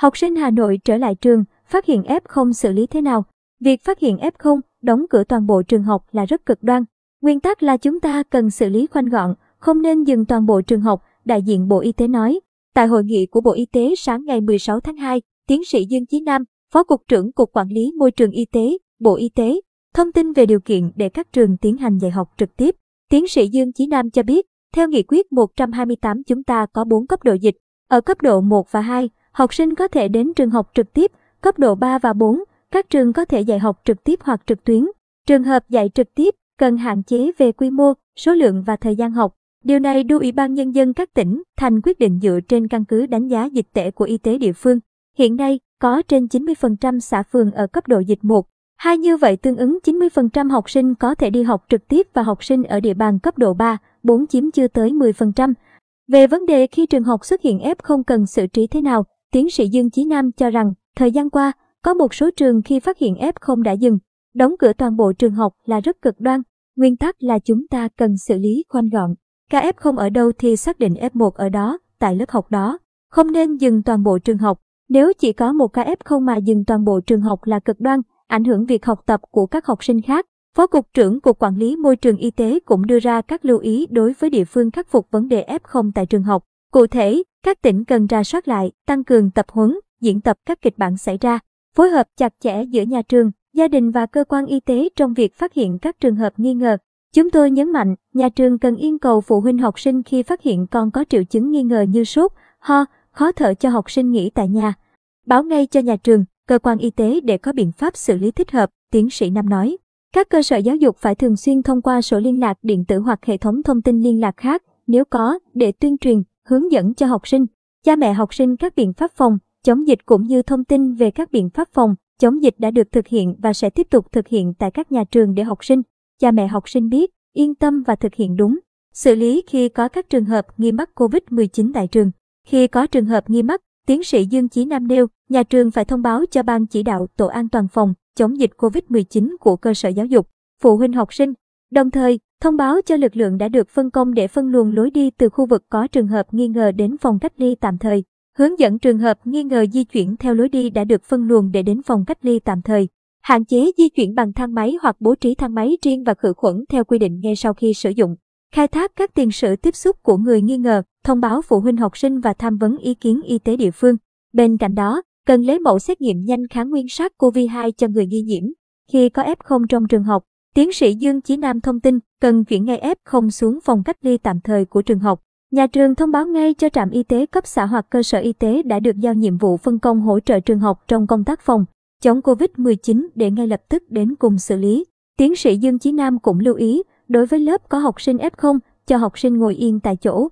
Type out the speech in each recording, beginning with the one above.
Học sinh Hà Nội trở lại trường, phát hiện F0 xử lý thế nào? Việc phát hiện F0, đóng cửa toàn bộ trường học là rất cực đoan. Nguyên tắc là chúng ta cần xử lý khoanh gọn, không nên dừng toàn bộ trường học, đại diện Bộ Y tế nói. Tại hội nghị của Bộ Y tế sáng ngày 16 tháng 2, tiến sĩ Dương Chí Nam, Phó Cục trưởng Cục Quản lý Môi trường Y tế, Bộ Y tế, thông tin về điều kiện để các trường tiến hành dạy học trực tiếp. Tiến sĩ Dương Chí Nam cho biết, theo nghị quyết 128 chúng ta có 4 cấp độ dịch. Ở cấp độ 1 và 2, học sinh có thể đến trường học trực tiếp, cấp độ 3 và 4, các trường có thể dạy học trực tiếp hoặc trực tuyến. Trường hợp dạy trực tiếp cần hạn chế về quy mô, số lượng và thời gian học. Điều này đưa Ủy ban Nhân dân các tỉnh, thành quyết định dựa trên căn cứ đánh giá dịch tễ của y tế địa phương. Hiện nay, có trên 90% xã phường ở cấp độ dịch 1. Hai như vậy tương ứng 90% học sinh có thể đi học trực tiếp và học sinh ở địa bàn cấp độ 3, 4 chiếm chưa tới 10%. Về vấn đề khi trường học xuất hiện F không cần xử trí thế nào, tiến sĩ Dương Chí Nam cho rằng, thời gian qua, có một số trường khi phát hiện F không đã dừng, đóng cửa toàn bộ trường học là rất cực đoan. Nguyên tắc là chúng ta cần xử lý khoanh gọn. Ca F không ở đâu thì xác định F1 ở đó, tại lớp học đó. Không nên dừng toàn bộ trường học. Nếu chỉ có một ca F0 mà dừng toàn bộ trường học là cực đoan, ảnh hưởng việc học tập của các học sinh khác. Phó Cục trưởng Cục Quản lý Môi trường Y tế cũng đưa ra các lưu ý đối với địa phương khắc phục vấn đề F0 tại trường học. Cụ thể, các tỉnh cần ra soát lại, tăng cường tập huấn, diễn tập các kịch bản xảy ra, phối hợp chặt chẽ giữa nhà trường, gia đình và cơ quan y tế trong việc phát hiện các trường hợp nghi ngờ. Chúng tôi nhấn mạnh, nhà trường cần yêu cầu phụ huynh học sinh khi phát hiện con có triệu chứng nghi ngờ như sốt, ho, khó thở cho học sinh nghỉ tại nhà. Báo ngay cho nhà trường, cơ quan y tế để có biện pháp xử lý thích hợp, tiến sĩ Nam nói. Các cơ sở giáo dục phải thường xuyên thông qua sổ liên lạc điện tử hoặc hệ thống thông tin liên lạc khác, nếu có, để tuyên truyền, hướng dẫn cho học sinh, cha mẹ học sinh các biện pháp phòng, chống dịch cũng như thông tin về các biện pháp phòng, chống dịch đã được thực hiện và sẽ tiếp tục thực hiện tại các nhà trường để học sinh, cha mẹ học sinh biết, yên tâm và thực hiện đúng. Xử lý khi có các trường hợp nghi mắc COVID-19 tại trường. Khi có trường hợp nghi mắc, tiến sĩ Dương Chí Nam nêu, nhà trường phải thông báo cho ban chỉ đạo tổ an toàn phòng chống dịch COVID-19 của cơ sở giáo dục, phụ huynh học sinh, đồng thời thông báo cho lực lượng đã được phân công để phân luồng lối đi từ khu vực có trường hợp nghi ngờ đến phòng cách ly tạm thời, hướng dẫn trường hợp nghi ngờ di chuyển theo lối đi đã được phân luồng để đến phòng cách ly tạm thời, hạn chế di chuyển bằng thang máy hoặc bố trí thang máy riêng và khử khuẩn theo quy định ngay sau khi sử dụng. Khai thác các tiền sử tiếp xúc của người nghi ngờ, thông báo phụ huynh học sinh và tham vấn ý kiến y tế địa phương. Bên cạnh đó, cần lấy mẫu xét nghiệm nhanh kháng nguyên sars cov2 cho người nghi nhiễm. Khi có F0 trong trường học, tiến sĩ Dương Chí Nam thông tin cần chuyển ngay F0 xuống phòng cách ly tạm thời của trường học. Nhà trường thông báo ngay cho trạm y tế cấp xã hoặc cơ sở y tế đã được giao nhiệm vụ phân công hỗ trợ trường học trong công tác phòng chống COVID-19 để ngay lập tức đến cùng xử lý. Tiến sĩ Dương Chí Nam cũng lưu ý, đối với lớp có học sinh F0, cho học sinh ngồi yên tại chỗ.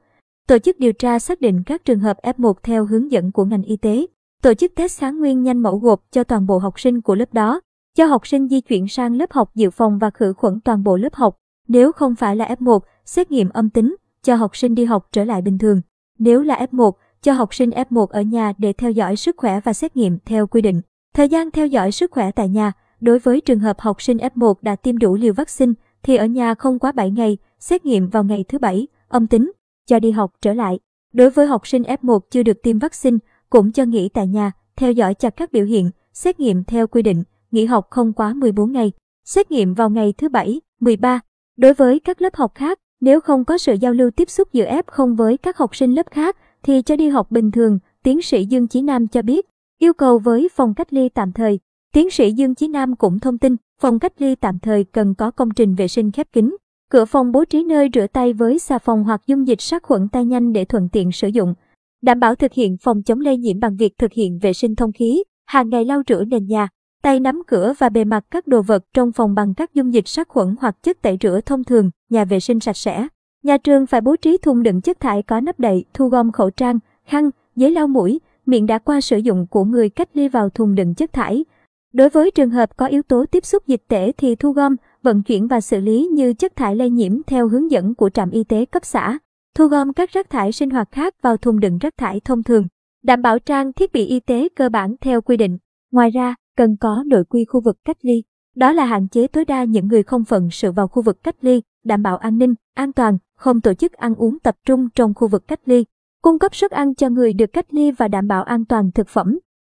Tổ chức điều tra xác định các trường hợp F1 theo hướng dẫn của ngành y tế. Tổ chức test kháng nguyên nhanh mẫu gộp cho toàn bộ học sinh của lớp đó. Cho học sinh di chuyển sang lớp học dự phòng và khử khuẩn toàn bộ lớp học. Nếu không phải là F1, xét nghiệm âm tính, cho học sinh đi học trở lại bình thường. Nếu là F1, cho học sinh F1 ở nhà để theo dõi sức khỏe và xét nghiệm theo quy định. Thời gian theo dõi sức khỏe tại nhà, đối với trường hợp học sinh F1 đã tiêm đủ liều vaccine thì ở nhà không quá 7 ngày, xét nghiệm vào ngày thứ bảy, âm tính, cho đi học trở lại. Đối với học sinh F1 chưa được tiêm vaccine, cũng cho nghỉ tại nhà, theo dõi chặt các biểu hiện, xét nghiệm theo quy định, nghỉ học không quá 14 ngày, xét nghiệm vào ngày thứ bảy, 13. Đối với các lớp học khác, nếu không có sự giao lưu tiếp xúc giữa F0 với các học sinh lớp khác, thì cho đi học bình thường, tiến sĩ Dương Chí Nam cho biết. Yêu cầu với phòng cách ly tạm thời, tiến sĩ Dương Chí Nam cũng thông tin, phòng cách ly tạm thời cần có công trình vệ sinh khép kín. Cửa phòng bố trí nơi rửa tay với xà phòng hoặc dung dịch sát khuẩn tay nhanh để thuận tiện sử dụng. Đảm bảo thực hiện phòng chống lây nhiễm bằng việc thực hiện vệ sinh thông khí, hàng ngày lau rửa nền nhà, tay nắm cửa và bề mặt các đồ vật trong phòng bằng các dung dịch sát khuẩn hoặc chất tẩy rửa thông thường, nhà vệ sinh sạch sẽ. Nhà trường phải bố trí thùng đựng chất thải có nắp đậy, thu gom khẩu trang, khăn, giấy lau mũi, miệng đã qua sử dụng của người cách ly vào thùng đựng chất thải. Đối với trường hợp có yếu tố tiếp xúc dịch tễ thì thu gom, vận chuyển và xử lý như chất thải lây nhiễm theo hướng dẫn của trạm y tế cấp xã. Thu gom các rác thải sinh hoạt khác vào thùng đựng rác thải thông thường. Đảm bảo trang thiết bị y tế cơ bản theo quy định. Ngoài ra, cần có nội quy khu vực cách ly. Đó là hạn chế tối đa những người không phận sự vào khu vực cách ly, đảm bảo an ninh, an toàn, không tổ chức ăn uống tập trung trong khu vực cách ly cung cấp suất ăn cho người được cách ly và đảm bảo an toàn thực phẩm.